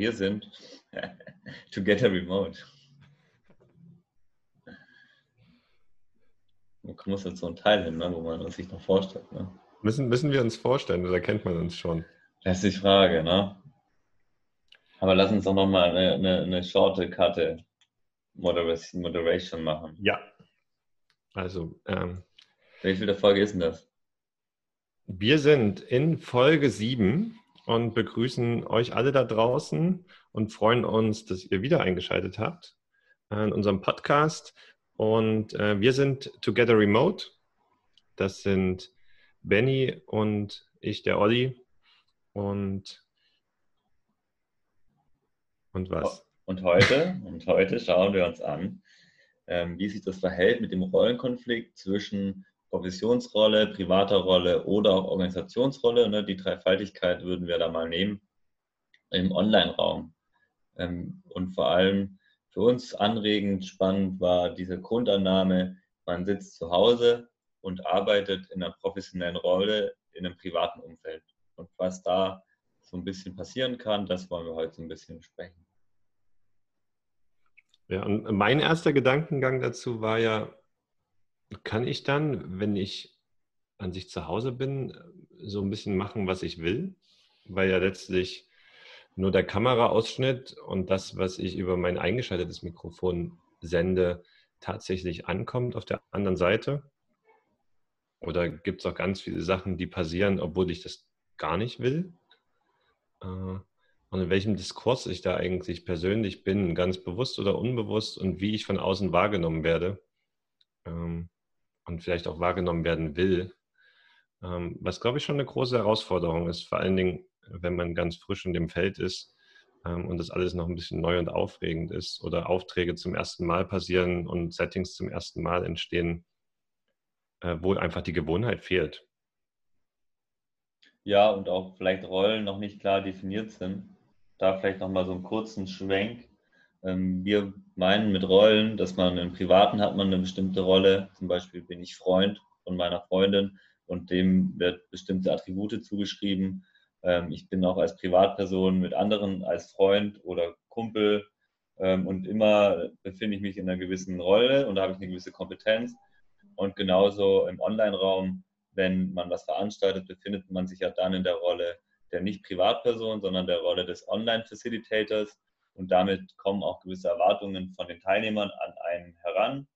wir sind Together Remote. Man muss jetzt so ein Teil hin, ne, wo man sich noch vorstellt. Ne? Müssen, müssen wir uns vorstellen oder kennt man uns schon? Das ist die Frage, ne? Aber lass uns doch nochmal eine, eine, eine shorte Karte Moderation, Moderation machen. Ja. Also, ähm, viele Folge ist denn das? Wir sind in Folge 7 und begrüßen euch alle da draußen und freuen uns, dass ihr wieder eingeschaltet habt in unserem Podcast. Und äh, wir sind Together Remote. Das sind Benny und ich, der Olli. Und, und was? Und heute, und heute schauen wir uns an, ähm, wie sich das verhält mit dem Rollenkonflikt zwischen Professionsrolle, privater Rolle oder auch Organisationsrolle. Ne? Die Dreifaltigkeit würden wir da mal nehmen im Online-Raum. Ähm, und vor allem für uns anregend spannend war diese Grundannahme, man sitzt zu Hause und arbeitet in einer professionellen Rolle in einem privaten Umfeld. Und was da so ein bisschen passieren kann, das wollen wir heute so ein bisschen besprechen. Ja, und mein erster Gedankengang dazu war ja, kann ich dann, wenn ich an sich zu Hause bin, so ein bisschen machen, was ich will? Weil ja letztlich nur der Kameraausschnitt und das, was ich über mein eingeschaltetes Mikrofon sende, tatsächlich ankommt auf der anderen Seite? Oder gibt es auch ganz viele Sachen, die passieren, obwohl ich das gar nicht will? Äh, und in welchem Diskurs ich da eigentlich persönlich bin, ganz bewusst oder unbewusst und wie ich von außen wahrgenommen werde. Ähm, und vielleicht auch wahrgenommen werden will, ähm, was, glaube ich, schon eine große Herausforderung ist, vor allen Dingen, wenn man ganz frisch in dem Feld ist ähm, und das alles noch ein bisschen neu und aufregend ist oder Aufträge zum ersten Mal passieren und Settings zum ersten Mal entstehen, äh, wo einfach die Gewohnheit fehlt. Ja, und auch vielleicht Rollen noch nicht klar definiert sind. Da vielleicht nochmal so einen kurzen Schwenk ähm, wir meinen mit Rollen, dass man im Privaten hat man eine bestimmte Rolle. Zum Beispiel bin ich Freund von meiner Freundin und dem wird bestimmte Attribute zugeschrieben. Ähm, ich bin auch als Privatperson mit anderen als Freund oder Kumpel ähm, und immer befinde ich mich in einer gewissen Rolle und da habe ich eine gewisse Kompetenz. Und genauso im Online-Raum, wenn man was veranstaltet, befindet man sich ja dann in der Rolle der nicht Privatperson, sondern der Rolle des Online-Facilitators und damit kommen auch gewisse Erwartungen von den Teilnehmern an einen heran.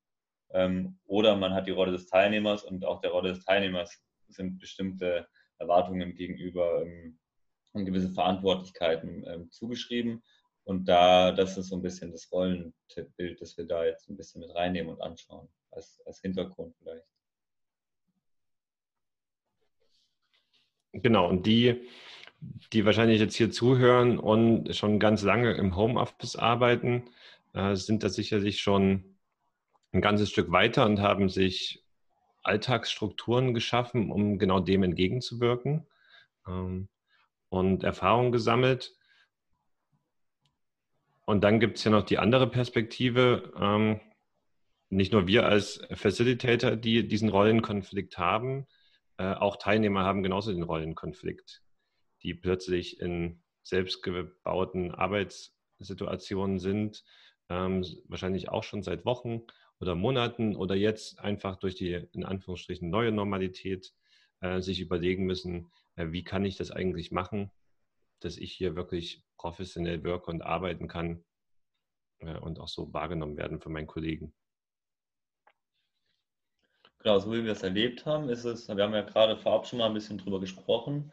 Ähm, oder man hat die Rolle des Teilnehmers und auch der Rolle des Teilnehmers sind bestimmte Erwartungen gegenüber ähm, und gewisse Verantwortlichkeiten ähm, zugeschrieben. Und da, das ist so ein bisschen das Rollenbild, das wir da jetzt ein bisschen mit reinnehmen und anschauen, als, als Hintergrund vielleicht. Genau, und die die wahrscheinlich jetzt hier zuhören und schon ganz lange im Homeoffice arbeiten, äh, sind da sicherlich schon ein ganzes Stück weiter und haben sich Alltagsstrukturen geschaffen, um genau dem entgegenzuwirken ähm, und Erfahrungen gesammelt. Und dann gibt es ja noch die andere Perspektive. Ähm, nicht nur wir als Facilitator, die diesen Rollenkonflikt haben, äh, auch Teilnehmer haben genauso den Rollenkonflikt die plötzlich in selbstgebauten Arbeitssituationen sind, ähm, wahrscheinlich auch schon seit Wochen oder Monaten oder jetzt einfach durch die in Anführungsstrichen neue Normalität äh, sich überlegen müssen, äh, wie kann ich das eigentlich machen, dass ich hier wirklich professionell wirke und arbeiten kann äh, und auch so wahrgenommen werden von meinen Kollegen. Genau, so wie wir es erlebt haben, ist es, wir haben ja gerade vorab schon mal ein bisschen drüber gesprochen,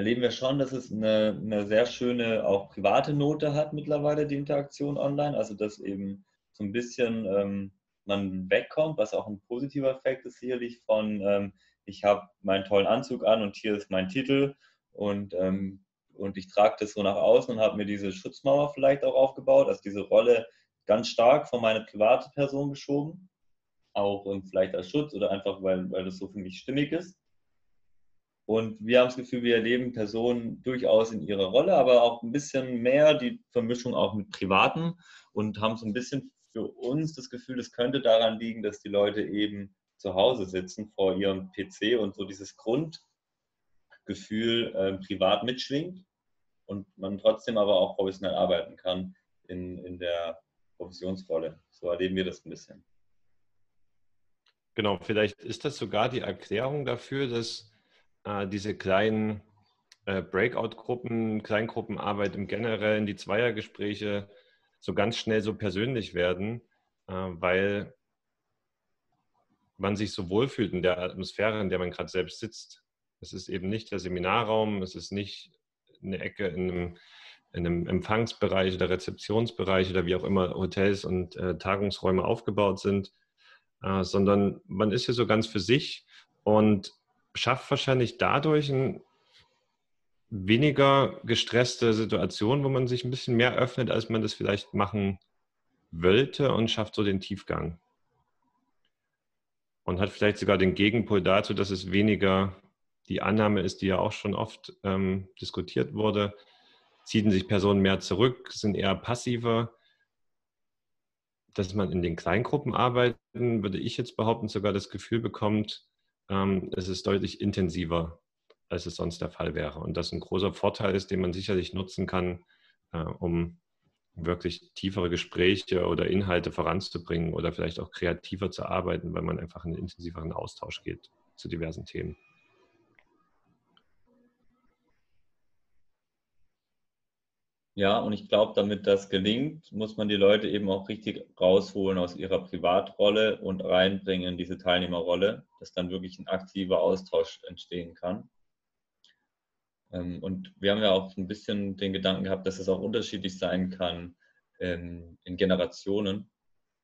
erleben wir schon, dass es eine, eine sehr schöne, auch private Note hat mittlerweile, die Interaktion online. Also dass eben so ein bisschen ähm, man wegkommt, was auch ein positiver Effekt ist sicherlich von, ähm, ich habe meinen tollen Anzug an und hier ist mein Titel und, ähm, und ich trage das so nach außen und habe mir diese Schutzmauer vielleicht auch aufgebaut, also diese Rolle ganz stark von meiner privaten Person geschoben, auch ähm, vielleicht als Schutz oder einfach, weil, weil das so für mich stimmig ist. Und wir haben das Gefühl, wir erleben Personen durchaus in ihrer Rolle, aber auch ein bisschen mehr die Vermischung auch mit Privaten und haben so ein bisschen für uns das Gefühl, es könnte daran liegen, dass die Leute eben zu Hause sitzen vor ihrem PC und so dieses Grundgefühl äh, privat mitschwingt und man trotzdem aber auch professionell arbeiten kann in, in der Professionsrolle. So erleben wir das ein bisschen. Genau, vielleicht ist das sogar die Erklärung dafür, dass äh, diese kleinen äh, Breakout-Gruppen, Kleingruppenarbeit im Generellen, die Zweiergespräche so ganz schnell so persönlich werden, äh, weil man sich so wohlfühlt in der Atmosphäre, in der man gerade selbst sitzt. Es ist eben nicht der Seminarraum, es ist nicht eine Ecke in einem, in einem Empfangsbereich oder Rezeptionsbereich oder wie auch immer Hotels und äh, Tagungsräume aufgebaut sind, äh, sondern man ist hier so ganz für sich und schafft wahrscheinlich dadurch ein weniger gestresste Situation, wo man sich ein bisschen mehr öffnet, als man das vielleicht machen wollte und schafft so den Tiefgang. Und hat vielleicht sogar den Gegenpol dazu, dass es weniger die Annahme ist, die ja auch schon oft ähm, diskutiert wurde, ziehen sich Personen mehr zurück, sind eher passiver. Dass man in den Kleingruppen arbeiten, würde ich jetzt behaupten, sogar das Gefühl bekommt, ähm, es ist deutlich intensiver als es sonst der Fall wäre. Und das ein großer Vorteil ist, den man sicherlich nutzen kann, äh, um wirklich tiefere Gespräche oder Inhalte voranzubringen oder vielleicht auch kreativer zu arbeiten, weil man einfach in einen intensiveren Austausch geht zu diversen Themen. Ja, und ich glaube, damit das gelingt, muss man die Leute eben auch richtig rausholen aus ihrer Privatrolle und reinbringen in diese Teilnehmerrolle, dass dann wirklich ein aktiver Austausch entstehen kann. Ähm, und wir haben ja auch ein bisschen den Gedanken gehabt, dass es auch unterschiedlich sein kann ähm, in Generationen.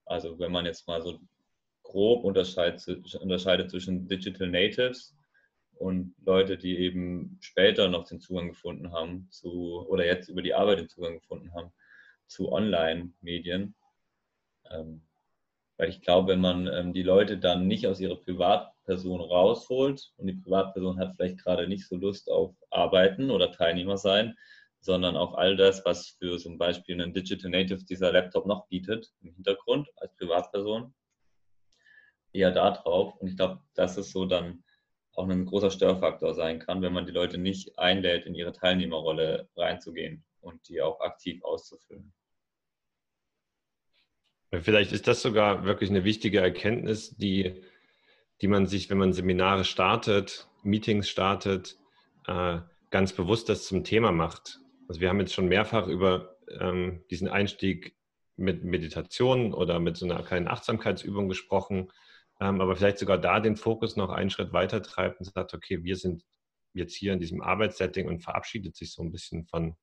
Also wenn man jetzt mal so grob unterscheidet, unterscheidet zwischen Digital Natives und Leute, die eben später noch den Zugang gefunden haben zu, oder jetzt über die Arbeit den Zugang gefunden haben zu Online-Medien. Ähm, weil ich glaube, wenn man die Leute dann nicht aus ihrer Privat Person rausholt und die Privatperson hat vielleicht gerade nicht so Lust auf Arbeiten oder Teilnehmer sein, sondern auf all das, was für zum Beispiel einen Digital Native dieser Laptop noch bietet im Hintergrund als Privatperson, eher da drauf. Und ich glaube, dass es so dann auch ein großer Störfaktor sein kann, wenn man die Leute nicht einlädt, in ihre Teilnehmerrolle reinzugehen und die auch aktiv auszufüllen. Vielleicht ist das sogar wirklich eine wichtige Erkenntnis, die die man sich, wenn man Seminare startet, Meetings startet, äh, ganz bewusst das zum Thema macht. Also wir haben jetzt schon mehrfach über ähm, diesen Einstieg mit Meditation oder mit so einer kleinen Achtsamkeitsübung gesprochen, ähm, aber vielleicht sogar da den Fokus noch einen Schritt weiter treibt und sagt, okay, wir sind jetzt hier in diesem Arbeitssetting und verabschiedet sich so ein bisschen von,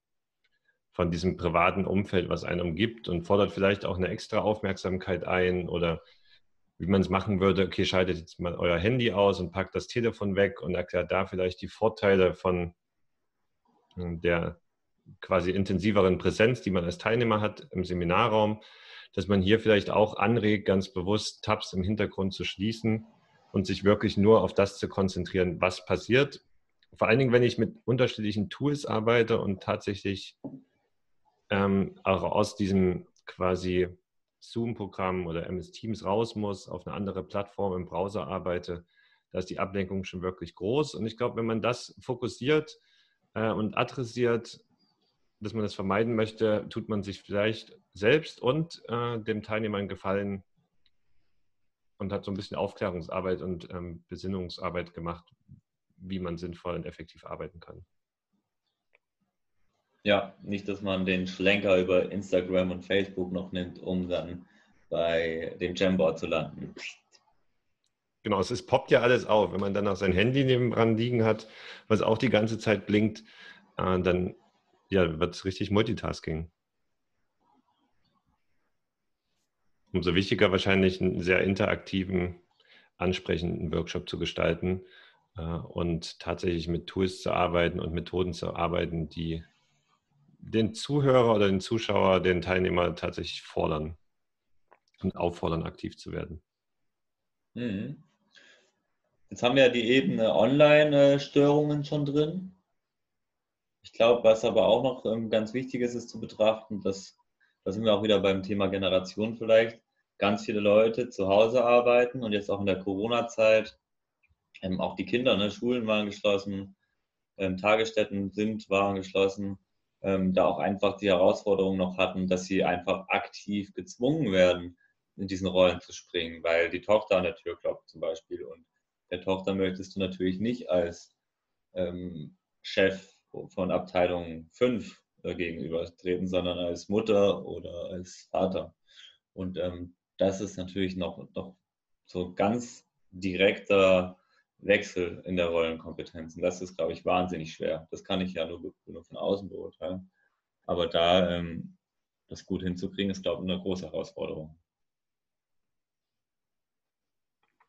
von diesem privaten Umfeld, was einen umgibt und fordert vielleicht auch eine extra Aufmerksamkeit ein oder wie man es machen würde, okay, schaltet jetzt mal euer Handy aus und packt das Telefon weg und erklärt da vielleicht die Vorteile von hm, der quasi intensiveren Präsenz, die man als Teilnehmer hat im Seminarraum, dass man hier vielleicht auch anregt, ganz bewusst Tabs im Hintergrund zu schließen und sich wirklich nur auf das zu konzentrieren, was passiert. Vor allen Dingen, wenn ich mit unterschiedlichen Tools arbeite und tatsächlich ähm, auch aus diesem quasi Zoom-Programm oder MS Teams raus muss, auf eine andere Plattform im Browser arbeite, da ist die Ablenkung schon wirklich groß. Und ich glaube, wenn man das fokussiert äh, und adressiert, dass man das vermeiden möchte, tut man sich vielleicht selbst und äh, dem Teilnehmer einen Gefallen und hat so ein bisschen Aufklärungsarbeit und ähm, Besinnungsarbeit gemacht, wie man sinnvoll und effektiv arbeiten kann. Ja, nicht, dass man den Schlenker über Instagram und Facebook noch nimmt, um dann bei dem Jamboard zu landen. Genau, es ist, poppt ja alles auf. Wenn man dann auch sein Handy nebenan liegen hat, was auch die ganze Zeit blinkt, äh, dann ja, wird es richtig Multitasking. Umso wichtiger wahrscheinlich einen sehr interaktiven, ansprechenden Workshop zu gestalten äh, und tatsächlich mit Tools zu arbeiten und Methoden zu arbeiten, die den Zuhörer oder den Zuschauer, den Teilnehmer tatsächlich fordern und auffordern, aktiv zu werden. Mhm. Jetzt haben wir ja die Ebene Online-Störungen schon drin. Ich glaube, was aber auch noch ähm, ganz wichtig ist, ist zu betrachten, dass, da sind wir auch wieder beim Thema Generation vielleicht, ganz viele Leute zu Hause arbeiten und jetzt auch in der Corona-Zeit, ähm, auch die Kinder, ne, Schulen waren geschlossen, ähm, Tagesstätten sind, waren geschlossen ähm, da auch einfach die Herausforderung noch hatten, dass sie einfach aktiv gezwungen werden, in diesen Rollen zu springen, weil die Tochter an der Tür klopft zum Beispiel. Und der Tochter möchtest du natürlich nicht als ähm, Chef von Abteilung 5 äh, gegenübertreten, sondern als Mutter oder als Vater. Und ähm, das ist natürlich noch, noch so ganz direkter Wechsel in der Rollenkompetenz. Und das ist, glaube ich, wahnsinnig schwer. Das kann ich ja nur, nur von außen beurteilen. Aber da ähm, das gut hinzukriegen, ist, glaube ich, eine große Herausforderung.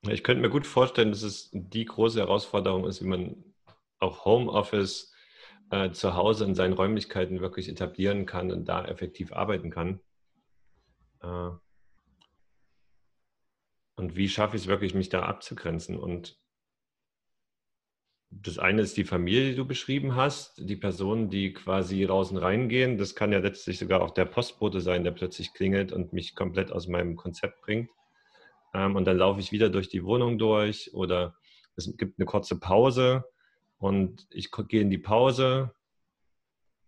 Ich könnte mir gut vorstellen, dass es die große Herausforderung ist, wie man auch Homeoffice äh, zu Hause in seinen Räumlichkeiten wirklich etablieren kann und da effektiv arbeiten kann. Äh, und wie schaffe ich es wirklich, mich da abzugrenzen? Und das eine ist die Familie, die du beschrieben hast, die Personen, die quasi und reingehen. Das kann ja letztlich sogar auch der Postbote sein, der plötzlich klingelt und mich komplett aus meinem Konzept bringt. Ähm, und dann laufe ich wieder durch die Wohnung durch oder es gibt eine kurze Pause und ich gehe in die Pause,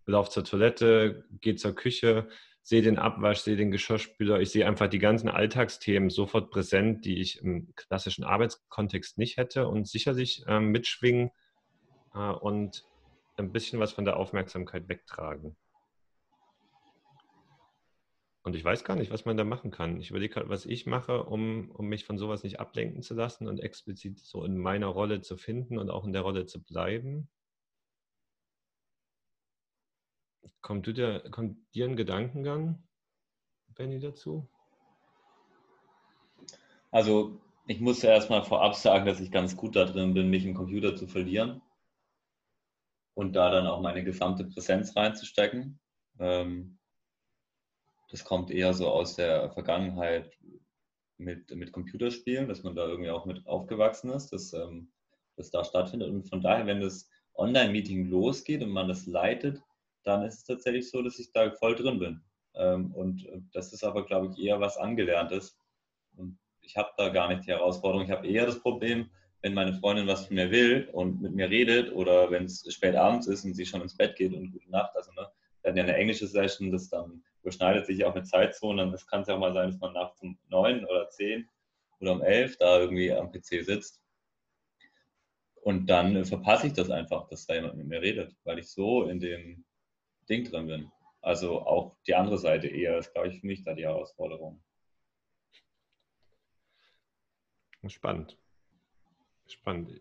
laufe zur Toilette, gehe zur Küche, sehe den Abwasch, sehe den Geschirrspüler. Ich sehe einfach die ganzen Alltagsthemen sofort präsent, die ich im klassischen Arbeitskontext nicht hätte und sicherlich ähm, mitschwingen äh, und ein bisschen was von der Aufmerksamkeit wegtragen. Und ich weiß gar nicht, was man da machen kann. Ich überlege gerade, was ich mache, um, um mich von sowas nicht ablenken zu lassen und explizit so in meiner Rolle zu finden und auch in der Rolle zu bleiben. Kommt, dir, kommt dir ein Gedankengang, Benny, dazu? Also ich muss ja erstmal vorab sagen, dass ich ganz gut da drin bin, mich im Computer zu verlieren und da dann auch meine gesamte Präsenz reinzustecken. Ähm, das kommt eher so aus der Vergangenheit mit, mit Computerspielen, dass man da irgendwie auch mit aufgewachsen ist, dass ähm, das da stattfindet. Und von daher, wenn das Online-Meeting losgeht und man das leitet, dann ist es tatsächlich so, dass ich da voll drin bin. Ähm, und das ist aber, glaube ich, eher was Angelerntes. Und ich habe da gar nicht die Herausforderung. Ich habe eher das Problem, wenn meine Freundin was von mir will und mit mir redet oder wenn es spät abends ist und sie schon ins Bett geht und gute Nacht. Also, ne, wir hatten ja eine englische Session, das dann überschneidet sich auch mit Zeitzonen. Das kann es ja auch mal sein, dass man nachts um neun oder zehn oder um elf da irgendwie am PC sitzt. Und dann äh, verpasse ich das einfach, dass da jemand mit mir redet, weil ich so in dem Ding drin bin. Also auch die andere Seite eher ist, glaube ich, für mich da die Herausforderung. Spannend. Spannend.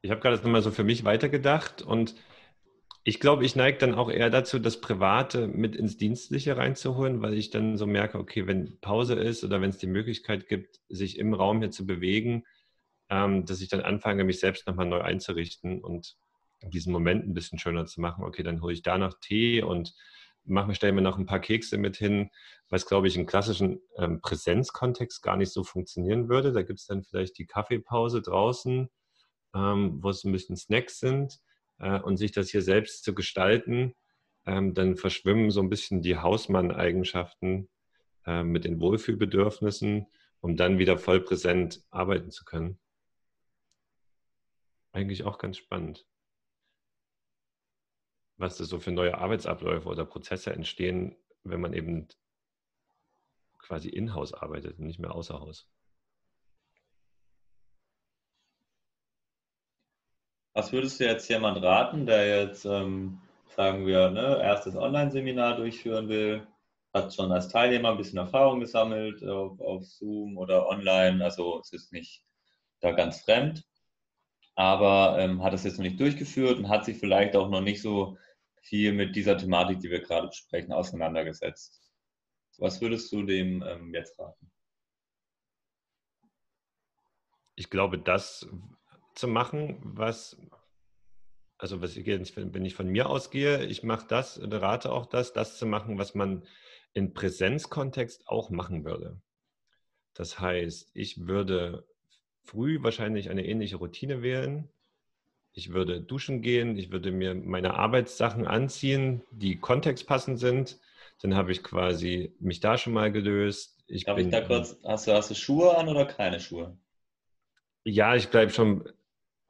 Ich habe gerade das nochmal so für mich weitergedacht und ich glaube, ich neige dann auch eher dazu, das Private mit ins Dienstliche reinzuholen, weil ich dann so merke, okay, wenn Pause ist oder wenn es die Möglichkeit gibt, sich im Raum hier zu bewegen, ähm, dass ich dann anfange, mich selbst nochmal neu einzurichten und diesen Moment ein bisschen schöner zu machen. Okay, dann hole ich da noch Tee und mache, stelle mir noch ein paar Kekse mit hin, was, glaube ich, im klassischen ähm, Präsenzkontext gar nicht so funktionieren würde. Da gibt es dann vielleicht die Kaffeepause draußen, ähm, wo es ein bisschen Snacks sind äh, und sich das hier selbst zu gestalten, ähm, dann verschwimmen so ein bisschen die Hausmann-Eigenschaften äh, mit den Wohlfühlbedürfnissen, um dann wieder voll präsent arbeiten zu können. Eigentlich auch ganz spannend was da so für neue Arbeitsabläufe oder Prozesse entstehen, wenn man eben quasi in-house arbeitet und nicht mehr außer Haus. Was würdest du jetzt jemand raten, der jetzt, ähm, sagen wir, ne, erstes Online-Seminar durchführen will, hat schon als Teilnehmer ein bisschen Erfahrung gesammelt auf, auf Zoom oder online, also es ist nicht da ganz fremd, aber ähm, hat es jetzt noch nicht durchgeführt und hat sich vielleicht auch noch nicht so viel mit dieser Thematik, die wir gerade besprechen, auseinandergesetzt. Was würdest du dem ähm, jetzt raten? Ich glaube, das zu machen, was, also was ich jetzt, wenn ich von mir ausgehe, ich mache das und rate auch das, das zu machen, was man in Präsenzkontext auch machen würde. Das heißt, ich würde früh wahrscheinlich eine ähnliche Routine wählen, ich würde duschen gehen, ich würde mir meine Arbeitssachen anziehen, die kontextpassend sind. Dann habe ich quasi mich da schon mal gelöst. Ich Darf bin, ich da kurz, hast du, hast du Schuhe an oder keine Schuhe? Ja, ich bleibe schon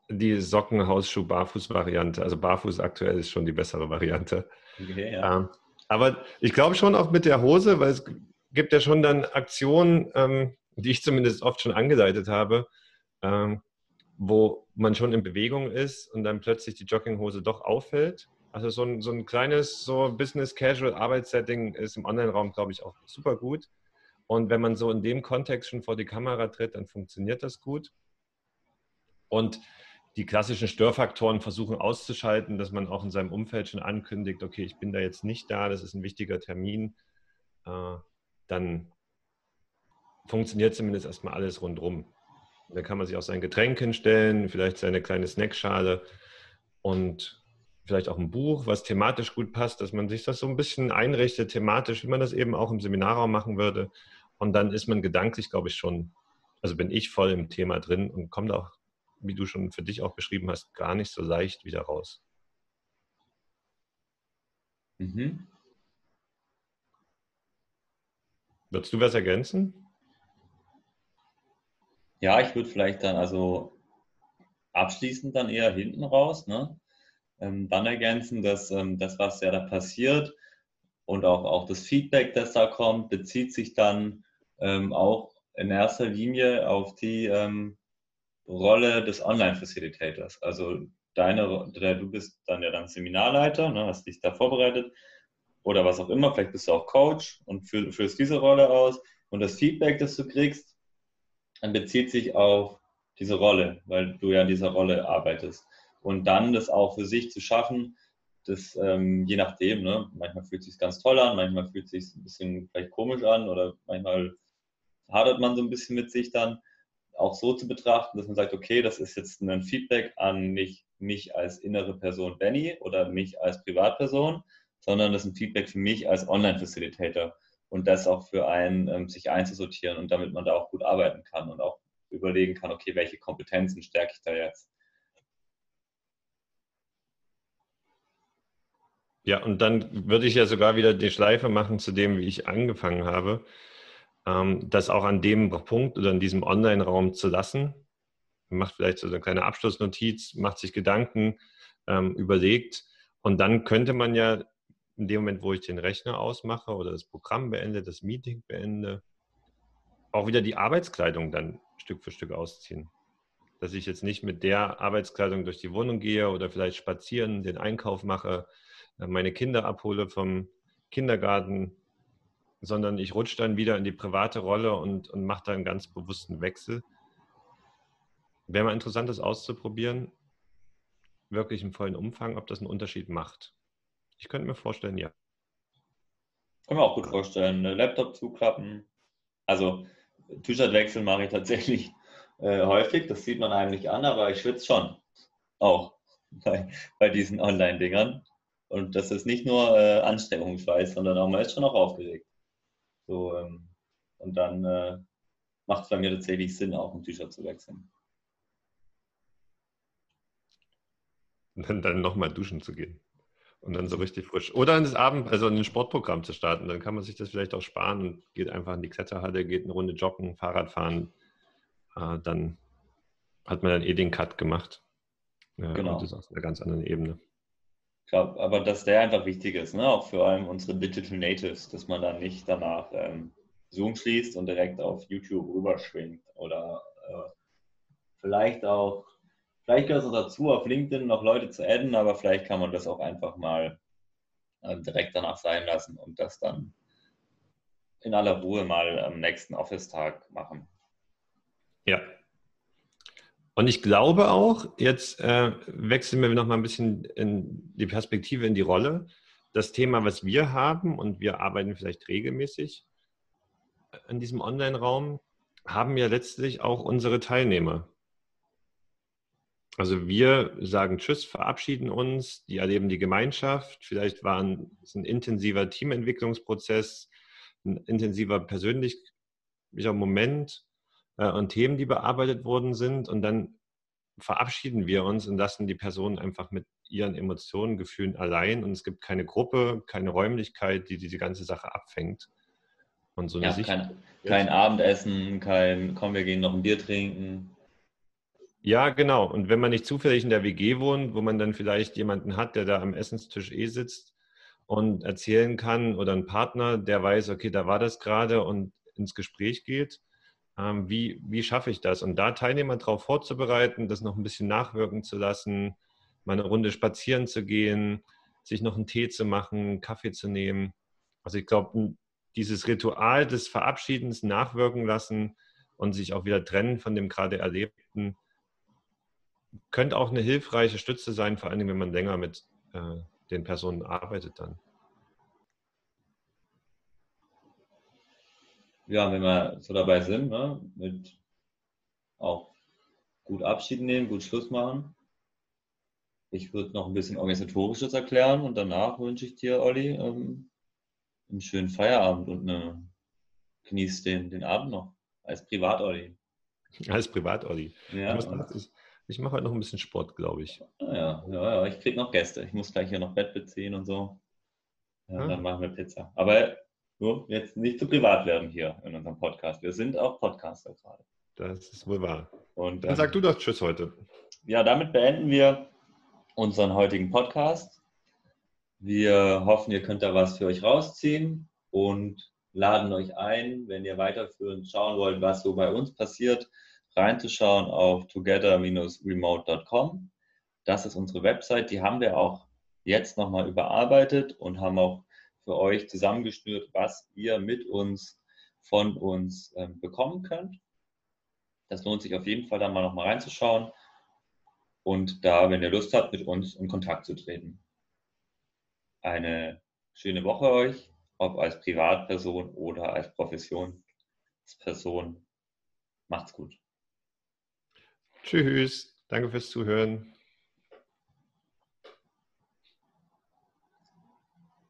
die Sockenhausschuh-Barfuß-Variante. Also Barfuß aktuell ist schon die bessere Variante. Okay, ja. ähm, aber ich glaube schon auch mit der Hose, weil es gibt ja schon dann Aktionen, ähm, die ich zumindest oft schon angeleitet habe, ähm, wo man schon in Bewegung ist und dann plötzlich die Jogginghose doch auffällt. Also so ein, so ein kleines so Business-Casual-Arbeitssetting ist im Online-Raum, glaube ich, auch super gut. Und wenn man so in dem Kontext schon vor die Kamera tritt, dann funktioniert das gut. Und die klassischen Störfaktoren versuchen auszuschalten, dass man auch in seinem Umfeld schon ankündigt, okay, ich bin da jetzt nicht da, das ist ein wichtiger Termin, äh, dann funktioniert zumindest erstmal alles rundherum. Da kann man sich auch sein Getränk hinstellen, vielleicht seine kleine Snackschale und vielleicht auch ein Buch, was thematisch gut passt, dass man sich das so ein bisschen einrichtet, thematisch, wie man das eben auch im Seminarraum machen würde. Und dann ist man gedanklich, glaube ich, schon, also bin ich voll im Thema drin und kommt auch wie du schon für dich auch beschrieben hast, gar nicht so leicht wieder raus. Mhm. Würdest du was ergänzen? Ja, ich würde vielleicht dann also abschließend dann eher hinten raus, ne? Ähm, dann ergänzen, dass ähm, das, was ja da passiert und auch, auch das Feedback, das da kommt, bezieht sich dann ähm, auch in erster Linie auf die ähm, Rolle des Online-Facilitators. Also deine, du bist dann ja dann Seminarleiter, ne, hast dich da vorbereitet oder was auch immer, vielleicht bist du auch Coach und führst diese Rolle aus und das Feedback, das du kriegst, dann bezieht sich auf diese Rolle, weil du ja in dieser Rolle arbeitest. Und dann das auch für sich zu schaffen, das ähm, je nachdem, ne, manchmal fühlt es sich ganz toll an, manchmal fühlt es sich ein bisschen vielleicht komisch an oder manchmal hadert man so ein bisschen mit sich dann, auch so zu betrachten, dass man sagt, okay, das ist jetzt ein Feedback an nicht mich als innere Person Benny oder mich als Privatperson, sondern das ist ein Feedback für mich als Online-Facilitator und das auch für einen, ähm, sich einzusortieren und damit man da auch gut arbeiten kann und auch überlegen kann, okay, welche Kompetenzen stärke ich da jetzt. Ja, und dann würde ich ja sogar wieder die Schleife machen zu dem, wie ich angefangen habe. Ähm, das auch an dem Punkt oder in diesem Online-Raum zu lassen. Man macht vielleicht so eine kleine Abschlussnotiz, macht sich Gedanken, ähm, überlegt und dann könnte man ja in dem Moment, wo ich den Rechner ausmache oder das Programm beende, das Meeting beende, auch wieder die Arbeitskleidung dann Stück für Stück ausziehen. Dass ich jetzt nicht mit der Arbeitskleidung durch die Wohnung gehe oder vielleicht spazieren, den Einkauf mache, äh, meine Kinder abhole vom Kindergarten, sondern ich rutsche dann wieder in die private Rolle und, und mache da einen ganz bewussten Wechsel. Wäre mal interessant, das auszuprobieren, wirklich im vollen Umfang, ob das einen Unterschied macht. Ich könnte mir vorstellen, ja. Kann mir auch gut vorstellen. Laptop zuklappen. Also T-Shirt-Wechsel mache ich tatsächlich äh, häufig. Das sieht man eigentlich an, aber ich schwitze schon. Auch bei, bei diesen Online-Dingern. Und das ist nicht nur äh, Anstrengungsschweiß, sondern auch man ist schon auch aufgeregt. So, ähm, und dann äh, macht es bei mir tatsächlich Sinn, auch ein T-Shirt zu wechseln. Und dann, dann nochmal duschen zu gehen. Und dann so richtig frisch. Oder in das Abend, also in ein Sportprogramm zu starten. Dann kann man sich das vielleicht auch sparen und geht einfach in die Kletterhalle, geht eine Runde joggen, Fahrrad fahren. Äh, dann hat man dann eh den Cut gemacht. Ja, genau. Und das ist auf einer ganz anderen Ebene. Glaube, aber dass der einfach wichtig ist, ne? auch für allem unsere Digital Natives, dass man dann nicht danach ähm, Zoom schließt und direkt auf YouTube rüberschwingt. Oder äh, vielleicht auch, vielleicht gehört es dazu, auf LinkedIn noch Leute zu adden, aber vielleicht kann man das auch einfach mal äh, direkt danach sein lassen und das dann in aller Ruhe mal am nächsten Office-Tag machen. Ja, und ich glaube auch, jetzt äh, wechseln wir noch mal ein bisschen in die Perspektive in die Rolle. Das Thema, was wir haben, und wir arbeiten vielleicht regelmäßig in diesem Online-Raum, haben ja letztlich auch unsere Teilnehmer. Also wir sagen Tschüss, verabschieden uns, die erleben die Gemeinschaft. Vielleicht war es ein intensiver Teamentwicklungsprozess, ein intensiver persönlicher Moment äh, und Themen, die bearbeitet worden sind. Und dann verabschieden wir uns und lassen die Person einfach mit ihren Emotionen, Gefühlen allein. Und es gibt keine Gruppe, keine Räumlichkeit, die diese ganze Sache abfängt. Und so eine ja, Sicht kein, kein Abendessen, kein, komm, wir gehen noch ein Bier trinken. Ja, genau. Und wenn man nicht zufällig in der WG wohnt, wo man dann vielleicht jemanden hat, der da am Essenstisch eh sitzt und erzählen kann oder einen Partner, der weiß, okay, da war das gerade und ins Gespräch geht, wie, wie schaffe ich das? Und da Teilnehmer darauf vorzubereiten, das noch ein bisschen nachwirken zu lassen, mal eine Runde spazieren zu gehen, sich noch einen Tee zu machen, einen Kaffee zu nehmen. Also ich glaube, dieses Ritual des Verabschiedens nachwirken lassen und sich auch wieder trennen von dem gerade Erlebten, könnte auch eine hilfreiche Stütze sein, vor allem wenn man länger mit äh, den Personen arbeitet dann. Ja, wenn wir so dabei sind, ne, mit auch gut Abschied nehmen, gut Schluss machen. Ich würde noch ein bisschen organisatorisches erklären und danach wünsche ich dir, Olli, ähm, einen schönen Feierabend und eine, genieß den, den Abend noch als Privat-Olli. Als Privat-Olli. Ja, ich, ich mache heute noch ein bisschen Sport, glaube ich. Ah, ja, ja, ja, ich kriege noch Gäste. Ich muss gleich hier noch Bett beziehen und so. Ja, ah. Dann machen wir Pizza. Aber nur jetzt nicht zu privat werden hier in unserem Podcast. Wir sind auch Podcaster gerade. Das ist wohl wahr. Und dann, dann sag du doch Tschüss heute. Ja, damit beenden wir unseren heutigen Podcast. Wir hoffen, ihr könnt da was für euch rausziehen und laden euch ein, wenn ihr weiterführend schauen wollt, was so bei uns passiert, reinzuschauen auf together-remote.com. Das ist unsere Website, die haben wir auch jetzt nochmal überarbeitet und haben auch für euch zusammengeschnürt, was ihr mit uns, von uns äh, bekommen könnt. Das lohnt sich auf jeden Fall, da mal nochmal reinzuschauen und da, wenn ihr Lust habt, mit uns in Kontakt zu treten. Eine schöne Woche euch, ob als Privatperson oder als Professionsperson. Macht's gut. Tschüss. Danke fürs Zuhören.